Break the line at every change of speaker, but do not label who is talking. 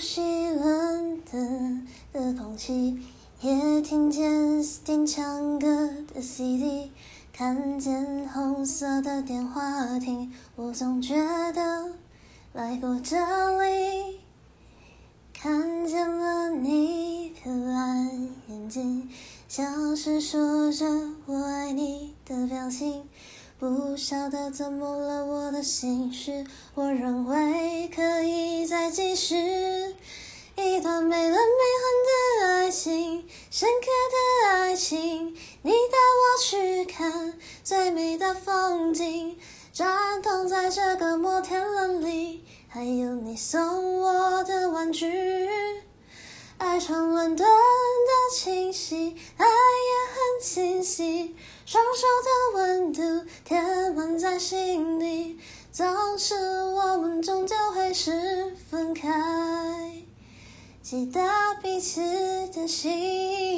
呼吸冷的的空气，也听见 Sting 唱歌的 CD，看见红色的电话亭，我总觉得来过这里，看见了你的蓝眼睛，像是说着我爱你的表情。不晓得怎么了，我的心事，我认为可以再继续一段没了没痕的爱情，深刻的爱情。你带我去看最美的风景，转动在这个摩天轮里，还有你送我的玩具，爱上伦敦的清晰，爱也很清晰。双手的温度填满在心里，总是我们终究会是分开，记得彼此的心。